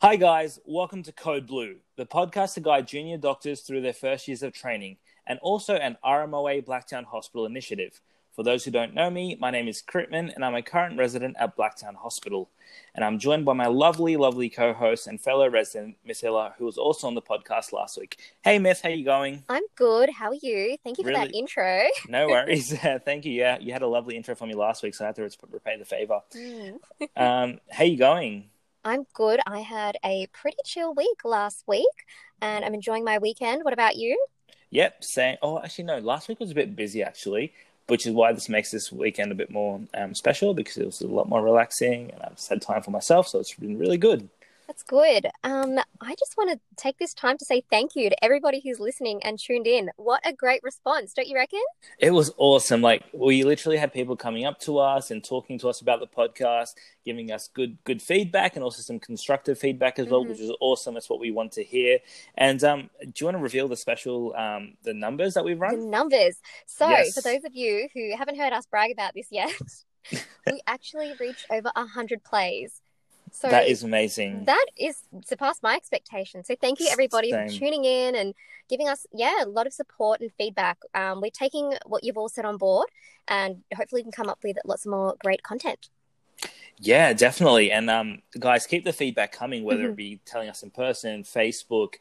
Hi, guys. Welcome to Code Blue, the podcast to guide junior doctors through their first years of training, and also an RMOA Blacktown Hospital initiative. For those who don't know me, my name is Critman, and I'm a current resident at Blacktown Hospital. And I'm joined by my lovely, lovely co-host and fellow resident, Miss Ella, who was also on the podcast last week. Hey, Miss, how you going? I'm good. How are you? Thank you for Really? that intro. No worries. Thank you. Yeah, you had a lovely intro for me last week, so I had to repay the favor. Um, how you going? I'm good. I had a pretty chill week last week, and I'm enjoying my weekend. What about you? Yep, same. Oh, actually, no. Last week was a bit busy, actually, which is why this makes this weekend a bit more um, special because it was a lot more relaxing and I've had time for myself, so it's been really good. That's good. Um, I just want to take this time to say thank you to everybody who's listening and tuned in. What a great response, don't you reckon? It was awesome. Like we literally had people coming up to us and talking to us about the podcast, giving us good good feedback and also some constructive feedback as well, Mhm. which is awesome. That's what we want to hear. And um, do you want to reveal the special um, the numbers that we've The run? numbers. So, Yes. for those of you who haven't heard us brag about this yet, we actually reached over 100 plays. So, that is amazing. That is surpassed my expectations. So thank you everybody Same. for tuning in and giving us yeah a lot of support and feedback. Um, we're taking what you've all said on board, and hopefully we can come up with lots more great content. Yeah, definitely. And um, guys, keep the feedback coming, whether Mhm. it be telling us in person, Facebook,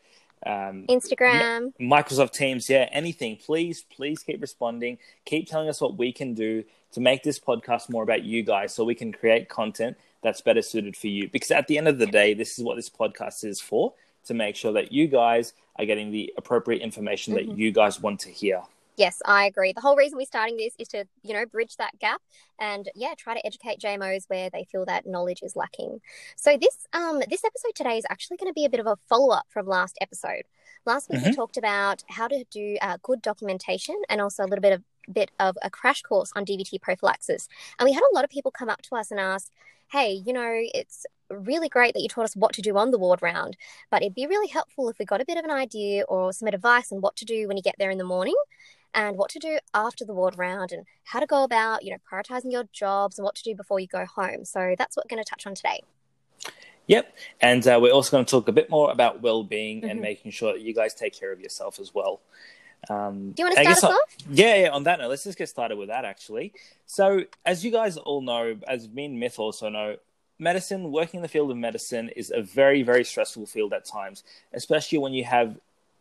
um, Instagram, Microsoft Teams, yeah, anything. Please, please keep responding. Keep telling us what we can do to make this podcast more about you guys so we can create content that's better suited for you. Because at the end of the day, this is what this podcast is for to make sure that you guys are getting the appropriate information that Mhm. you guys want to hear. yes, I agree. The whole reason we're starting this is to you know bridge that gap and yeah try to educate JMOs where they feel that knowledge is lacking. So this um this episode today is actually going to be a bit of a follow up from last episode. Last week we Mhm. talked about how to do uh, good documentation and also a little bit of bit of a crash course on DVT prophylaxis. And we had a lot of people come up to us and ask, "Hey, you know, it's really great that you taught us what to do on the ward round, but it'd be really helpful if we got a bit of an idea or some advice on what to do when you get there in the morning." And what to do after the ward round, and how to go about, you know, prioritizing your jobs and what to do before you go home. So that's what we're going to touch on today. Yep. And uh, we're also going to talk a bit more about well being and Mhm. making sure that you guys take care of yourself as well. Um, Do you want to start us off? Yeah, yeah, on that note, let's just get started with that actually. So, as you guys all know, as me and Myth also know, medicine, working in the field of medicine is a very, very stressful field at times, especially when you have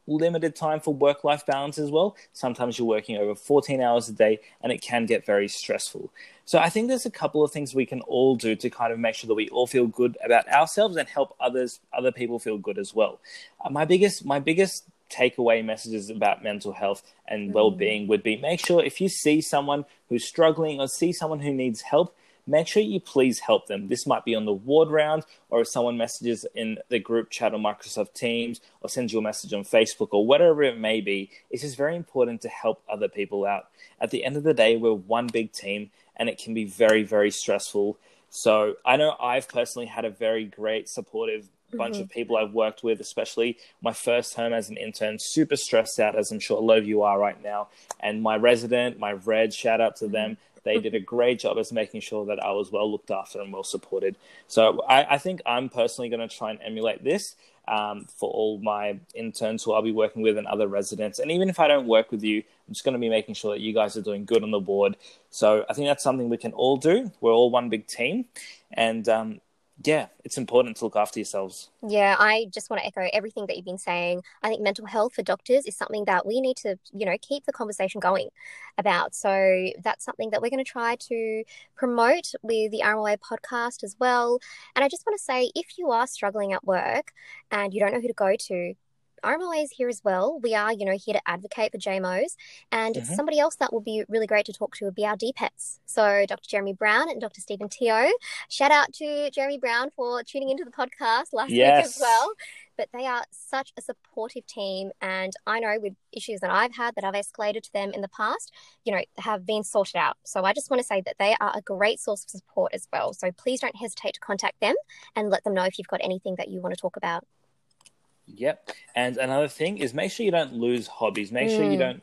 limited time for work life balance as well. Sometimes you're working over 14 hours a day and it can get very stressful. So, I think there's a couple of things we can all do to kind of make sure that we all feel good about ourselves and help others, other people feel good as well. Uh, my biggest, my biggest takeaway messages about mental health and Mhm. well-being would be make sure if you see someone who's struggling or see someone who needs help make sure you please help them this might be on the ward round or if someone messages in the group chat on microsoft teams or sends you a message on facebook or whatever it may be it's just very important to help other people out at the end of the day we're one big team and it can be very very stressful so i know i've personally had a very great supportive bunch Mhm. of people I've worked with, especially my first home as an intern, super stressed out, as I'm sure a lot of you are right now. And my resident, my reg, shout out to them. They did a great job as making sure that I was well looked after and well supported. So I, I think I'm personally going to try and emulate this um, for all my interns who I'll be working with and other residents. And even if I don't work with you, I'm just going to be making sure that you guys are doing good on the board. So I think that's something we can all do. We're all one big team. And um, yeah, it's important to look after yourselves. Yeah, I just want to echo everything that you've been saying. I think mental health for doctors is something that we need to, you know, keep the conversation going about. So that's something that we're going to try to promote with the RMOA podcast as well. And I just want to say if you are struggling at work and you don't know who to go to, RMOA is here as well. We are, you know, here to advocate for JMOs. And Mhm. somebody else that would be really great to talk to would be our DPETs. So Dr. Jeremy Brown and Dr. Stephen Teo. Shout out to Jeremy Brown for tuning into the podcast last week as well. But they are such a supportive team. And I know with issues that I've had that I've escalated to them in the past, you know, have been sorted out. So I just want to say that they are a great source of support as well. So please don't hesitate to contact them and let them know if you've got anything that you want to talk about. Yep. And another thing is make sure you don't lose hobbies. Make sure you Mm. don't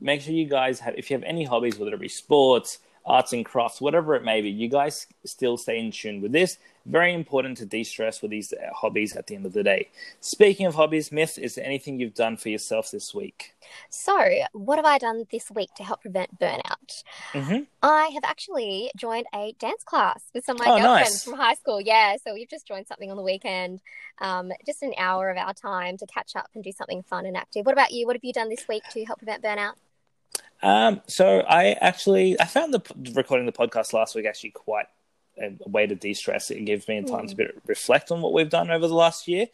make sure you guys have, if you have any hobbies, whether it be sports, arts and crafts, whatever it may be, you guys still stay in tune with this. Very important to de stress with these hobbies at the end of the day. Speaking of hobbies, Myth, is there anything you've done for yourself this week? So, what have I done this week to help prevent burnout? Mm-hmm. I have actually joined a dance class with some of my Oh, girlfriends nice. from high school. Yeah, so we've just joined something on the weekend, um, just an hour of our time to catch up and do something fun and active. What about you? What have you done this week to help prevent burnout? Um, so I actually I found the recording the podcast last week actually quite a, a way to de-stress. It and give me time to bit, reflect on what we've done over the last year.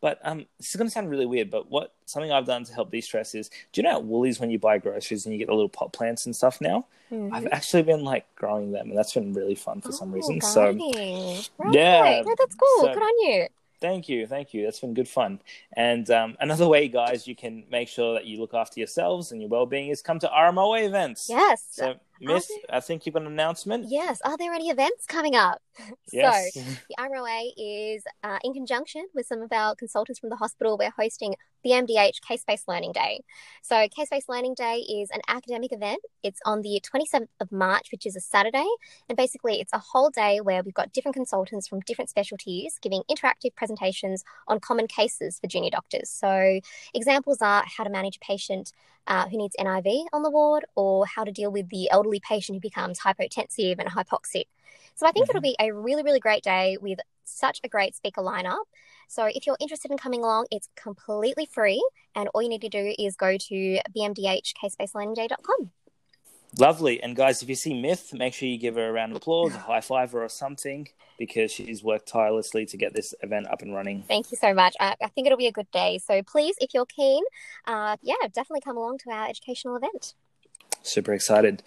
But um, this is going to sound really weird. But what something I've done to help de-stress is, do you know at Woolies when you buy groceries and you get the little pot plants and stuff now? I've actually been like growing them, and that's been really fun for some Oh, reason. So right. yeah, No, that's cool. so- Good on you. Thank you, thank you. That's been good fun. And um, another way, guys, you can make sure that you look after yourselves and your well-being is come to RMOA events. Yes. So, Miss, I think you've got an announcement. Yes. Are there any events coming up? Yes. So, the ROA is uh, in conjunction with some of our consultants from the hospital. We're hosting the MDH Case Based Learning Day. So, Case Based Learning Day is an academic event. It's on the 27th of March, which is a Saturday. And basically, it's a whole day where we've got different consultants from different specialties giving interactive presentations on common cases for junior doctors. So, examples are how to manage a patient uh, who needs NIV on the ward, or how to deal with the elderly patient who becomes hypotensive and hypoxic. So I think it'll be a really, really great day with such a great speaker lineup. So if you're interested in coming along, it's completely free, and all you need to do is go to bmdhcasebaselearningday.com. Lovely. And guys, if you see Myth, make sure you give her a round of applause, a high five, or something, because she's worked tirelessly to get this event up and running. Thank you so much. I, I think it'll be a good day. So please, if you're keen, uh, yeah, definitely come along to our educational event. Super excited.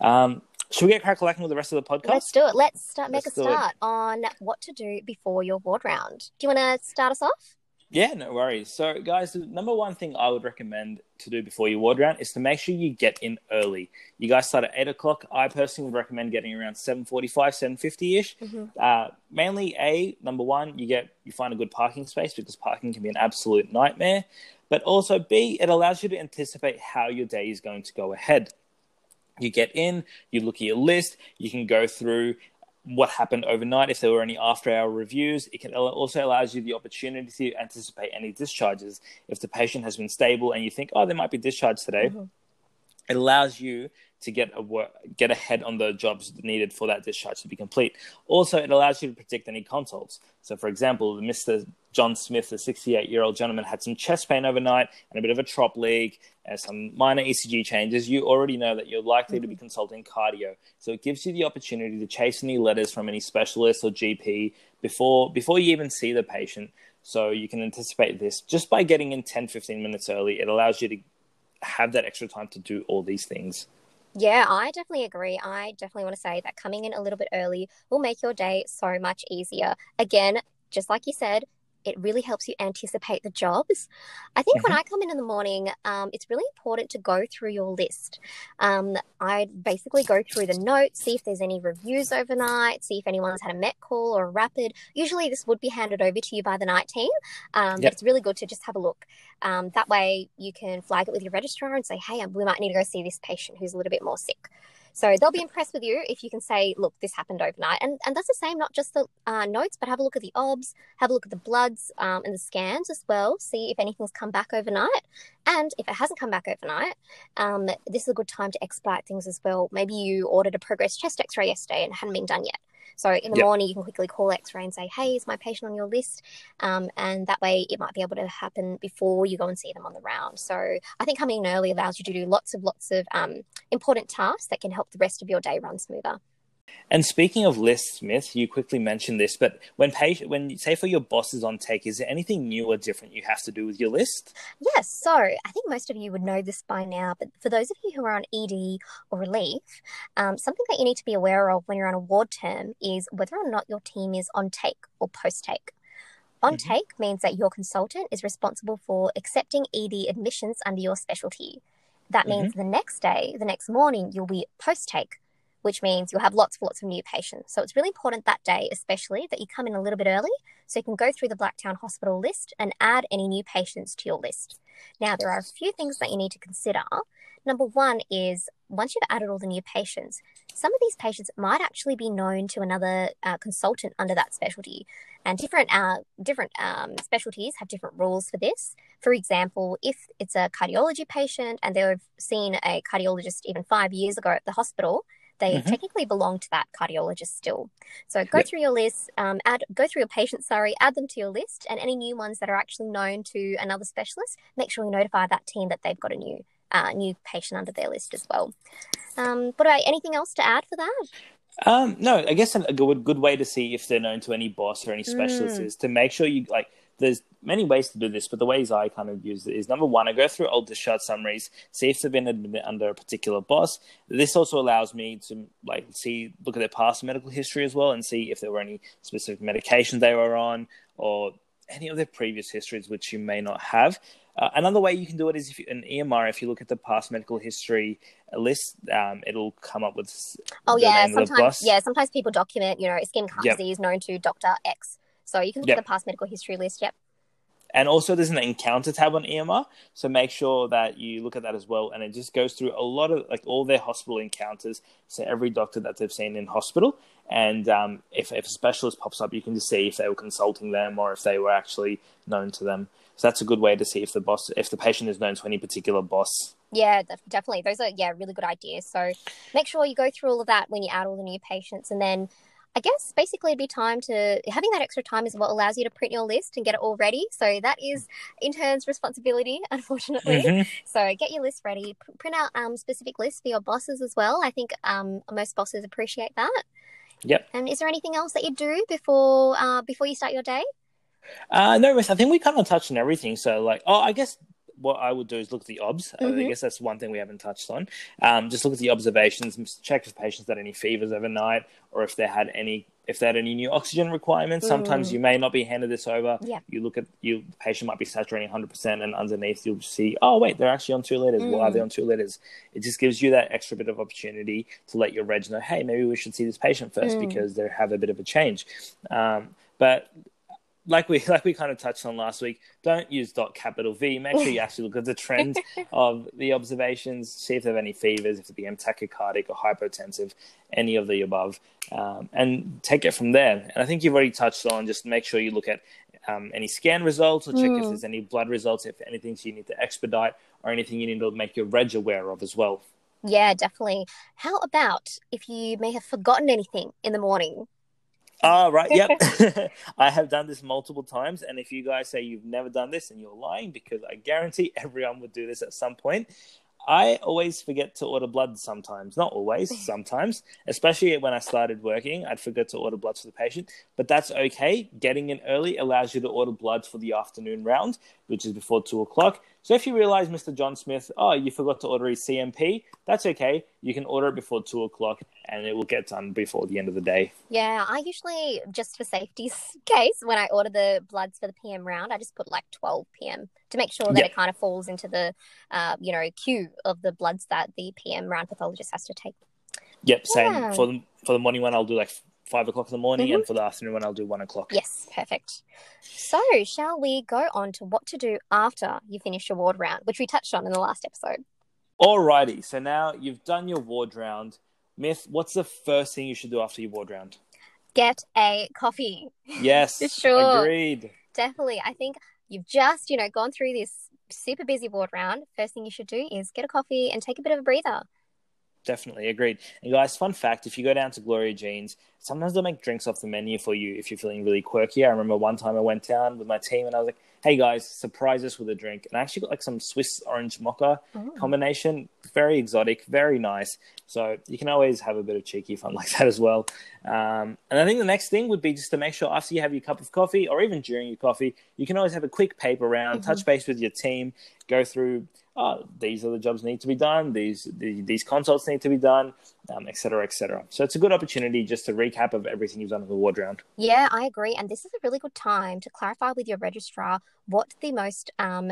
Um, should we get crack lacking with the rest of the podcast? Let's do it. Let's start. Make Let's a start on what to do before your ward round. Do you want to start us off? Yeah, no worries. So, guys, the number one thing I would recommend to do before your ward round is to make sure you get in early. You guys start at eight o'clock. I personally would recommend getting around seven forty-five, seven fifty ish. Mhm. Uh, mainly, a number one, you get you find a good parking space because parking can be an absolute nightmare. But also, b it allows you to anticipate how your day is going to go ahead. You get in, you look at your list, you can go through what happened overnight, if there were any after hour reviews. It can also allows you the opportunity to anticipate any discharges. If the patient has been stable and you think, oh, they might be discharged today, Mhm. it allows you to get a work, get ahead on the jobs needed for that discharge to be complete. Also, it allows you to predict any consults. So, for example, Mr. John Smith, the 68 year old gentleman, had some chest pain overnight and a bit of a trop leak and some minor ECG changes. You already know that you're likely to be mm-hmm. consulting cardio. So, it gives you the opportunity to chase any letters from any specialist or GP before before you even see the patient. So, you can anticipate this just by getting in 10 15 minutes early. It allows you to have that extra time to do all these things. Yeah, I definitely agree. I definitely want to say that coming in a little bit early will make your day so much easier. Again, just like you said, it really helps you anticipate the jobs. I think when I come in in the morning, um, it's really important to go through your list. Um, I basically go through the notes, see if there's any reviews overnight, see if anyone's had a Met call or a rapid. Usually, this would be handed over to you by the night team, um, Yep. but it's really good to just have a look. Um, that way, you can flag it with your registrar and say, hey, um, we might need to go see this patient who's a little bit more sick. So they'll be impressed with you if you can say, look, this happened overnight. And, and that's the same, not just the uh, notes, but have a look at the OBS, have a look at the bloods um, and the scans as well, see if anything's come back overnight. And if it hasn't come back overnight, um, this is a good time to expedite things as well. Maybe you ordered a progress chest x ray yesterday and it hadn't been done yet. So in the Yep. morning, you can quickly call X-ray and say, "Hey, is my patient on your list?" Um, and that way, it might be able to happen before you go and see them on the round. So I think coming in early allows you to do lots of lots of um, important tasks that can help the rest of your day run smoother. And speaking of lists, Smith, you quickly mentioned this, but when patient, when say for your boss is on take, is there anything new or different you have to do with your list? Yes, so I think most of you would know this by now, but for those of you who are on ED or relief, um, something that you need to be aware of when you're on a ward term is whether or not your team is on take or post take. On Mhm. take means that your consultant is responsible for accepting ED admissions under your specialty. That means the next day, the next morning, you'll be post take, which means you'll have lots and lots of new patients. So it's really important that day, especially, that you come in a little bit early so you can go through the Blacktown Hospital list and add any new patients to your list. Now, there are a few things that you need to consider. Number one is once you've added all the new patients, some of these patients might actually be known to another uh, consultant under that specialty, and different uh, different um, specialties have different rules for this. For example, if it's a cardiology patient and they've seen a cardiologist even five years ago at the hospital, they mm-hmm. technically belong to that cardiologist still. So go yep. through your list, um, add go through your patients, sorry, add them to your list, and any new ones that are actually known to another specialist, make sure you notify that team that they've got a new uh, new patient under their list as well. Um, but uh, anything else to add for that? Um, no, I guess a good good way to see if they're known to any boss or any specialist mm. is to make sure you like. There's many ways to do this, but the ways I kind of use it is number one, I go through old discharge summaries, see if they've been admitted under a particular boss. This also allows me to like see look at their past medical history as well and see if there were any specific medications they were on or any of their previous histories which you may not have. Uh, another way you can do it is if you, an EMR, if you look at the past medical history list, um, it'll come up with. Oh yeah, sometimes yeah, sometimes people document, you know, skin heart yep. disease known to Doctor X. So you can look yep. at the past medical history list. Yep. And also, there's an encounter tab on EMR, so make sure that you look at that as well. And it just goes through a lot of like all their hospital encounters, so every doctor that they've seen in hospital. And um, if, if a specialist pops up, you can just see if they were consulting them or if they were actually known to them. So that's a good way to see if the boss, if the patient is known to any particular boss. Yeah, definitely. Those are yeah really good ideas. So make sure you go through all of that when you add all the new patients, and then I guess basically it'd be time to having that extra time is what allows you to print your list and get it all ready. So that is intern's responsibility, unfortunately. Mm-hmm. So get your list ready, print out um, specific lists for your bosses as well. I think um, most bosses appreciate that. Yep. And is there anything else that you do before uh, before you start your day? Uh, no, I think we kind of touched on everything. So, like, oh, I guess what I would do is look at the obs. Mm-hmm. I guess that's one thing we haven't touched on. Um, just look at the observations, check if patients had any fevers overnight, or if they had any if they had any new oxygen requirements. Mm. Sometimes you may not be handed this over. Yeah. You look at you the patient might be saturating 100, percent and underneath you'll see, oh wait, they're actually on two liters. Mm. Why are they mm. on two liters? It just gives you that extra bit of opportunity to let your reg know, hey, maybe we should see this patient first mm. because they have a bit of a change. Um, but like we like we kind of touched on last week, don't use dot capital V. Make sure you actually look at the trend of the observations, see if they have any fevers, if they're tachycardic or hypotensive, any of the above, um, and take it from there. And I think you've already touched on just make sure you look at um, any scan results or check mm. if hmm. there's any blood results, if anything you need to expedite or anything you need to make your reg aware of as well. Yeah, definitely. How about if you may have forgotten anything in the morning? Oh, right. Yep. I have done this multiple times. And if you guys say you've never done this and you're lying, because I guarantee everyone would do this at some point, I always forget to order blood sometimes. Not always, sometimes. Especially when I started working, I'd forget to order blood for the patient. But that's okay. Getting in early allows you to order blood for the afternoon round, which is before two o'clock. So if you realize, Mr. John Smith, oh, you forgot to order his CMP, that's okay. You can order it before two o'clock and it will get done before the end of the day. Yeah, I usually, just for safety's case, when I order the bloods for the PM round, I just put like 12 PM to make sure that yep. it kind of falls into the, uh, you know, queue of the bloods that the PM round pathologist has to take. Yep, same. Yeah. For, the, for the morning one, I'll do like five o'clock in the morning, mm-hmm. and for the afternoon one, I'll do one o'clock. Yes, perfect. So, shall we go on to what to do after you finish your ward round, which we touched on in the last episode? Alrighty, so now you've done your ward round. Myth, what's the first thing you should do after your ward round? Get a coffee. Yes, sure. Agreed. Definitely. I think you've just, you know, gone through this super busy ward round. First thing you should do is get a coffee and take a bit of a breather definitely agreed. And guys, fun fact: if you go down to Gloria Jeans, sometimes they'll make drinks off the menu for you if you're feeling really quirky. I remember one time I went down with my team and I was like, "Hey guys, surprise us with a drink!" And I actually got like some Swiss orange mocha oh. combination, very exotic, very nice. So you can always have a bit of cheeky fun like that as well. Um, and I think the next thing would be just to make sure after you have your cup of coffee, or even during your coffee, you can always have a quick paper round, mm-hmm. touch base with your team, go through oh, these the jobs need to be done, these the, these consults need to be done, um, et cetera, et cetera. So it's a good opportunity just to recap of everything you've done in the ward round. Yeah, I agree. And this is a really good time to clarify with your registrar what the most um,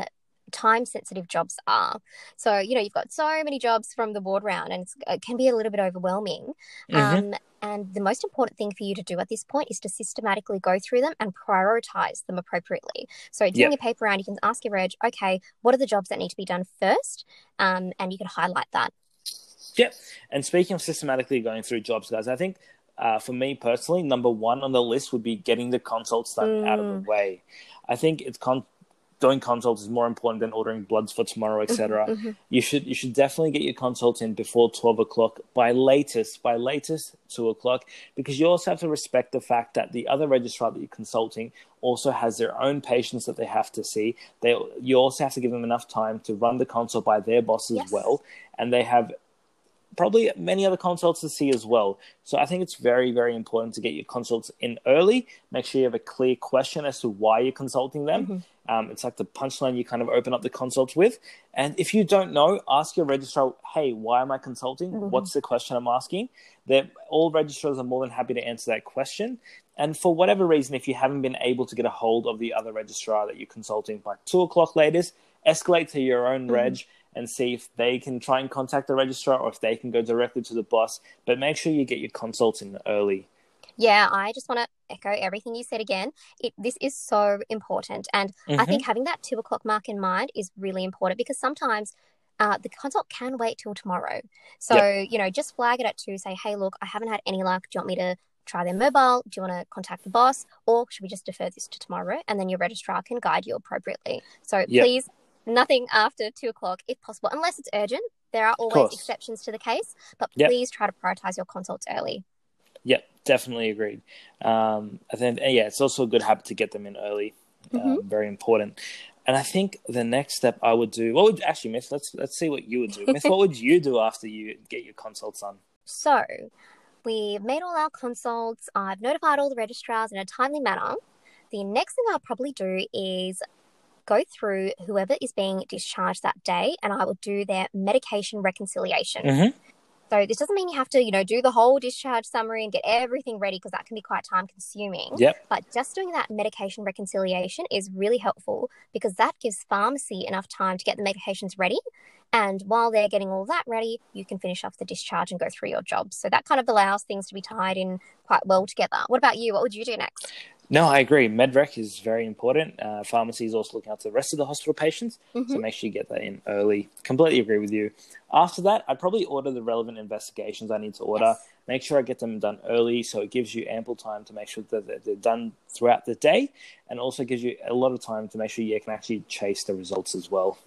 time sensitive jobs are. So, you know, you've got so many jobs from the ward round and it can be a little bit overwhelming. Mm-hmm. Um, and the most important thing for you to do at this point is to systematically go through them and prioritize them appropriately. So, doing yep. your paper round, you can ask your reg, okay, what are the jobs that need to be done first? Um, and you can highlight that. Yep. And speaking of systematically going through jobs, guys, I think uh, for me personally, number one on the list would be getting the consults done mm. out of the mm. way. I think it's con- doing consults is more important than ordering bloods for tomorrow, etc. Mm-hmm, mm-hmm. You should you should definitely get your consult in before twelve o'clock, by latest by latest two o'clock, because you also have to respect the fact that the other registrar that you're consulting also has their own patients that they have to see. They you also have to give them enough time to run the consult by their boss as yes. well, and they have probably many other consults to see as well. So I think it's very, very important to get your consults in early. Make sure you have a clear question as to why you're consulting them. Mm-hmm. Um, it's like the punchline you kind of open up the consults with. And if you don't know, ask your registrar, hey, why am I consulting? Mm-hmm. What's the question I'm asking? That all registrars are more than happy to answer that question. And for whatever reason, if you haven't been able to get a hold of the other registrar that you're consulting by two o'clock latest, escalate to your own mm-hmm. reg and see if they can try and contact the registrar or if they can go directly to the boss. But make sure you get your consults in early. Yeah, I just want to echo everything you said again. It, this is so important. And mm-hmm. I think mm-hmm. having that two o'clock mark in mind is really important because sometimes uh, the consult can wait till tomorrow. So, yep. you know, just flag it at two, say, hey, look, I haven't had any luck. Do you want me to try their mobile? Do you want to contact the boss? Or should we just defer this to tomorrow? And then your registrar can guide you appropriately. So yep. please nothing after two o'clock if possible, unless it's urgent. There are always exceptions to the case, but yep. please try to prioritize your consults early. Yep, definitely agreed. Um, I think, yeah, it's also a good habit to get them in early. Um, mm-hmm. very important. And I think the next step I would do, what would actually, Myth, let's let's see what you would do. Myth, what would you do after you get your consults done? So, we've made all our consults. I've notified all the registrars in a timely manner. The next thing I'll probably do is go through whoever is being discharged that day and I will do their medication reconciliation. Mm-hmm. So this doesn't mean you have to, you know, do the whole discharge summary and get everything ready because that can be quite time consuming. Yep. But just doing that medication reconciliation is really helpful because that gives pharmacy enough time to get the medications ready. And while they're getting all that ready, you can finish off the discharge and go through your job. So that kind of allows things to be tied in quite well together. What about you? What would you do next? No, I agree. MedRec is very important. Uh, pharmacy is also looking after the rest of the hospital patients, mm-hmm. so make sure you get that in early. Completely agree with you. After that, I'd probably order the relevant investigations I need to order. Yes. Make sure I get them done early, so it gives you ample time to make sure that they're done throughout the day, and also gives you a lot of time to make sure you can actually chase the results as well.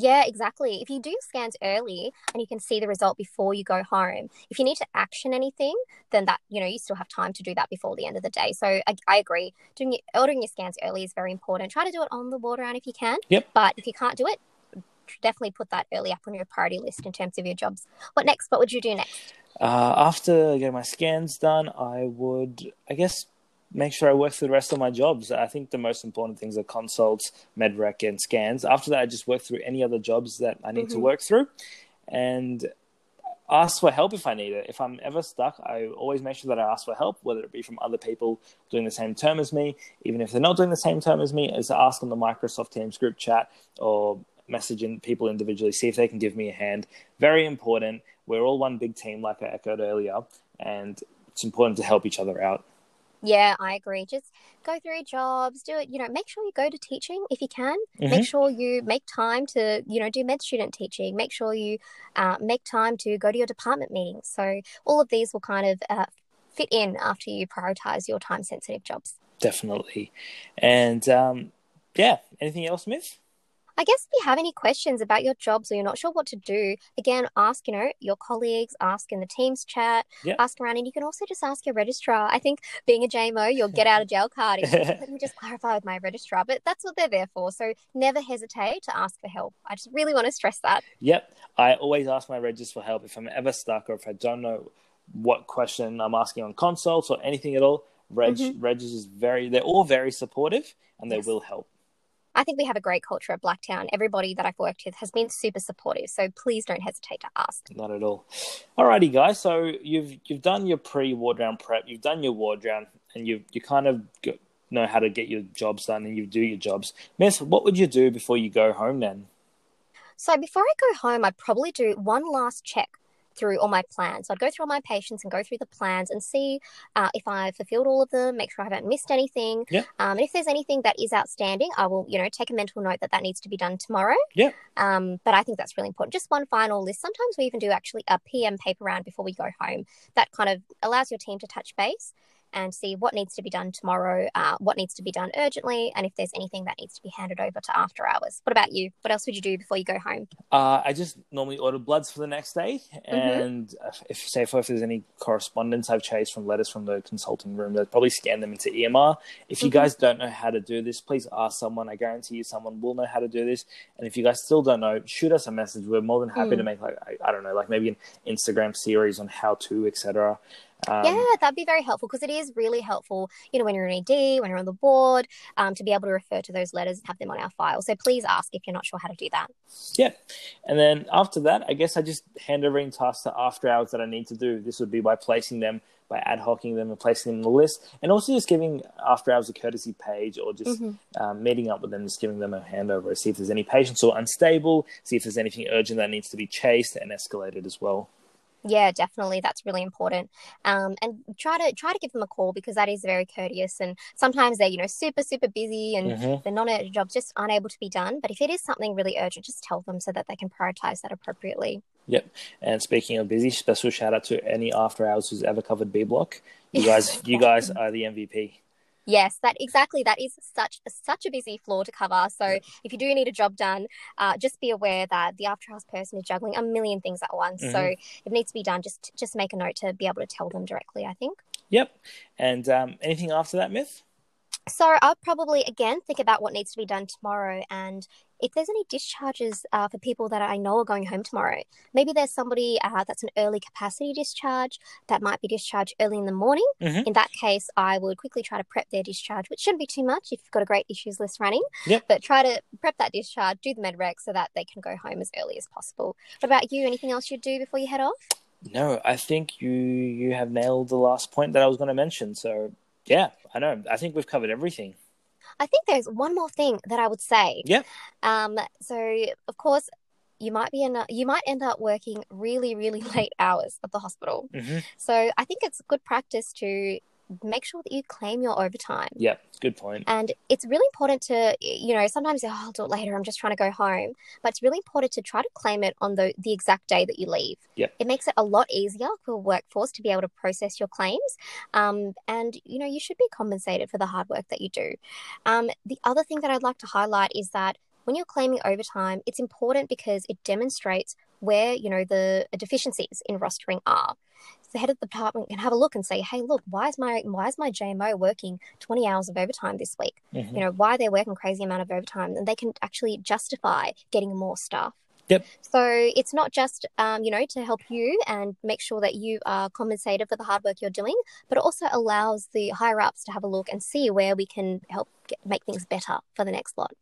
Yeah, exactly. If you do scans early and you can see the result before you go home, if you need to action anything, then that, you know, you still have time to do that before the end of the day. So I, I agree. Doing your, ordering your scans early is very important. Try to do it on the ward round if you can. Yep. But if you can't do it, definitely put that early up on your priority list in terms of your jobs. What next? What would you do next? Uh, after getting my scans done, I would, I guess, make sure I work through the rest of my jobs. I think the most important things are consults, medrec, and scans. After that, I just work through any other jobs that I need mm-hmm. to work through, and ask for help if I need it. If I'm ever stuck, I always make sure that I ask for help, whether it be from other people doing the same term as me, even if they're not doing the same term as me, is to ask on the Microsoft Teams group chat or messaging people individually, see if they can give me a hand. Very important. We're all one big team, like I echoed earlier, and it's important to help each other out. Yeah, I agree. Just go through jobs, do it, you know, make sure you go to teaching if you can. Mm-hmm. Make sure you make time to, you know, do med student teaching. Make sure you uh, make time to go to your department meetings. So all of these will kind of uh, fit in after you prioritize your time sensitive jobs. Definitely. And um, yeah, anything else, Miss? I guess if you have any questions about your jobs or you're not sure what to do, again, ask, you know, your colleagues, ask in the Teams chat, yep. ask around, and you can also just ask your registrar. I think being a JMO, you'll get out of jail card. Let me just clarify with my registrar, but that's what they're there for. So never hesitate to ask for help. I just really want to stress that. Yep. I always ask my registrar for help if I'm ever stuck or if I don't know what question I'm asking on consults or anything at all. Reg, mm-hmm. Reg is very, they're all very supportive and they yes. will help. I think we have a great culture at Blacktown. Everybody that I've worked with has been super supportive, so please don't hesitate to ask. Not at all. Alrighty, guys. So you've you've done your pre ward round prep, you've done your ward round, and you you kind of know how to get your jobs done and you do your jobs. Miss, what would you do before you go home then? So before I go home, I'd probably do one last check through all my plans. So I'd go through all my patients and go through the plans and see uh, if I've fulfilled all of them, make sure I haven't missed anything. Yeah. Um, and if there's anything that is outstanding, I will, you know, take a mental note that that needs to be done tomorrow. Yeah. Um, but I think that's really important. Just one final list. Sometimes we even do actually a PM paper round before we go home. That kind of allows your team to touch base and see what needs to be done tomorrow, uh, what needs to be done urgently, and if there's anything that needs to be handed over to after hours. What about you? What else would you do before you go home? Uh, I just normally order bloods for the next day, and if say if, if there's any correspondence I've chased from letters from the consulting room, they'll probably scan them into EMR. If you Mhm. guys don't know how to do this, please ask someone. I guarantee you, someone will know how to do this. And if you guys still don't know, shoot us a message. We're more than happy Mm. to make like I, I don't know, like maybe an Instagram series on how to, etc. Um, yeah, that'd be very helpful because it is really helpful, you know, when you're in ED, when you're on the board, um, to be able to refer to those letters and have them on our file. So please ask if you're not sure how to do that. Yeah. And then after that, I guess I just hand over any tasks to after hours that I need to do. This would be by placing them, by ad hocing them and placing them in the list, and also just giving after hours a courtesy page or just Mhm. um, meeting up with them, just giving them a handover, see if there's any patients are unstable, see if there's anything urgent that needs to be chased and escalated as well. Yeah, definitely. That's really important. Um, and try to try to give them a call because that is very courteous. And sometimes they're, you know, super, super busy and Mhm. the non-urgent jobs just aren't able to be done. But if it is something really urgent, just tell them so that they can prioritize that appropriately. Yep. And speaking of busy, special shout out to any after hours who's ever covered B block. You guys, you guys are the MVP. Yes, that exactly. That is such such a busy floor to cover. So if you do need a job done, uh, just be aware that the after hours person is juggling a million things at once. So Mhm. if it needs to be done, just just make a note to be able to tell them directly. I think. Yep. And um, anything after that, Myth? So I'll probably again think about what needs to be done tomorrow, and if there's any discharges uh, for people that I know are going home tomorrow, maybe there's somebody uh, that's an early capacity discharge that might be discharged early in the morning. Mhm. In that case, I would quickly try to prep their discharge, which shouldn't be too much if you've got a great issues list running. Yep. But try to prep that discharge, do the med rec so that they can go home as early as possible. What about you? Anything else you'd do before you head off? No, I think you you have nailed the last point that I was going to mention. So yeah, I know. I think we've covered everything. I think there's one more thing that I would say. Yeah. Um, so of course, you might be in a, you might end up working really, really late hours at the hospital. hmm So I think it's good practice to make sure that you claim your overtime. Yeah, good point. And it's really important to, you know, sometimes oh, I'll do it later. I'm just trying to go home. But it's really important to try to claim it on the, the exact day that you leave. Yep. It makes it a lot easier for a workforce to be able to process your claims. Um, and, you know, you should be compensated for the hard work that you do. Um, the other thing that I'd like to highlight is that when you're claiming overtime, it's important because it demonstrates where, you know, the deficiencies in rostering are the head of the department can have a look and say, "Hey, look, why is my why is my JMO working 20 hours of overtime this week? Mhm. You know, why they're working crazy amount of overtime?" And they can actually justify getting more staff. Yep. So it's not just um, you know to help you and make sure that you are compensated for the hard work you're doing, but it also allows the higher ups to have a look and see where we can help get, make things better for the next lot.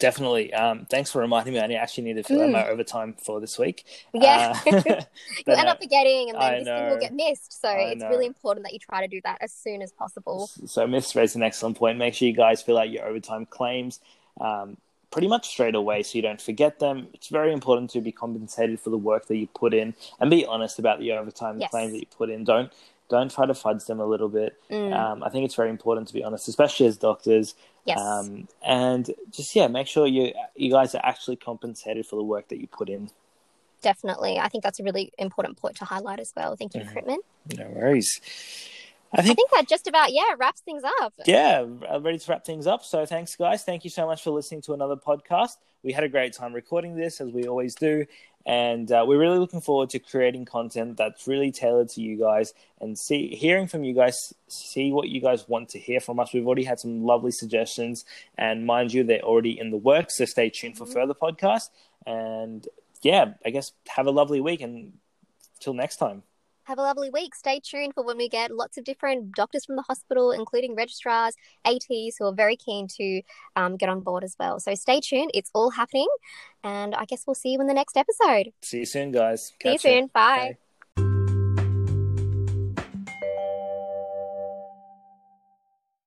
Definitely. Um, thanks for reminding me. I actually need to fill out Mm. my overtime for this week. Yeah. Uh, You'll end uh, up forgetting, and I then this thing will get missed. So I it's know. really important that you try to do that as soon as possible. So, Miss raised an excellent point. Make sure you guys fill out your overtime claims um, pretty much straight away so you don't forget them. It's very important to be compensated for the work that you put in and be honest about the overtime Yes. claims that you put in. Don't don't try to fudge them a little bit. Mm, Um, I think it's very important to be honest, especially as doctors. Yes. Um, and just yeah, make sure you you guys are actually compensated for the work that you put in. Definitely. I think that's a really important point to highlight as well. Thank you, Mhm. Critman. No worries. I I think think that just about, yeah, wraps things up. yeah, I'm ready to wrap things up. So thanks, guys. Thank you so much for listening to another podcast. We had a great time recording this, as we always do, and uh, we're really looking forward to creating content that's really tailored to you guys and see hearing from you guys, see what you guys want to hear from us. We've already had some lovely suggestions, and mind you, they're already in the works. So stay tuned for Mhm. further podcasts. And yeah, I guess have a lovely week, and till next time. Have a lovely week. Stay tuned for when we get lots of different doctors from the hospital, including registrars, ATs who are very keen to um, get on board as well. So stay tuned. It's all happening. And I guess we'll see you in the next episode. See you soon, guys. See you Catch soon. Bye. Bye.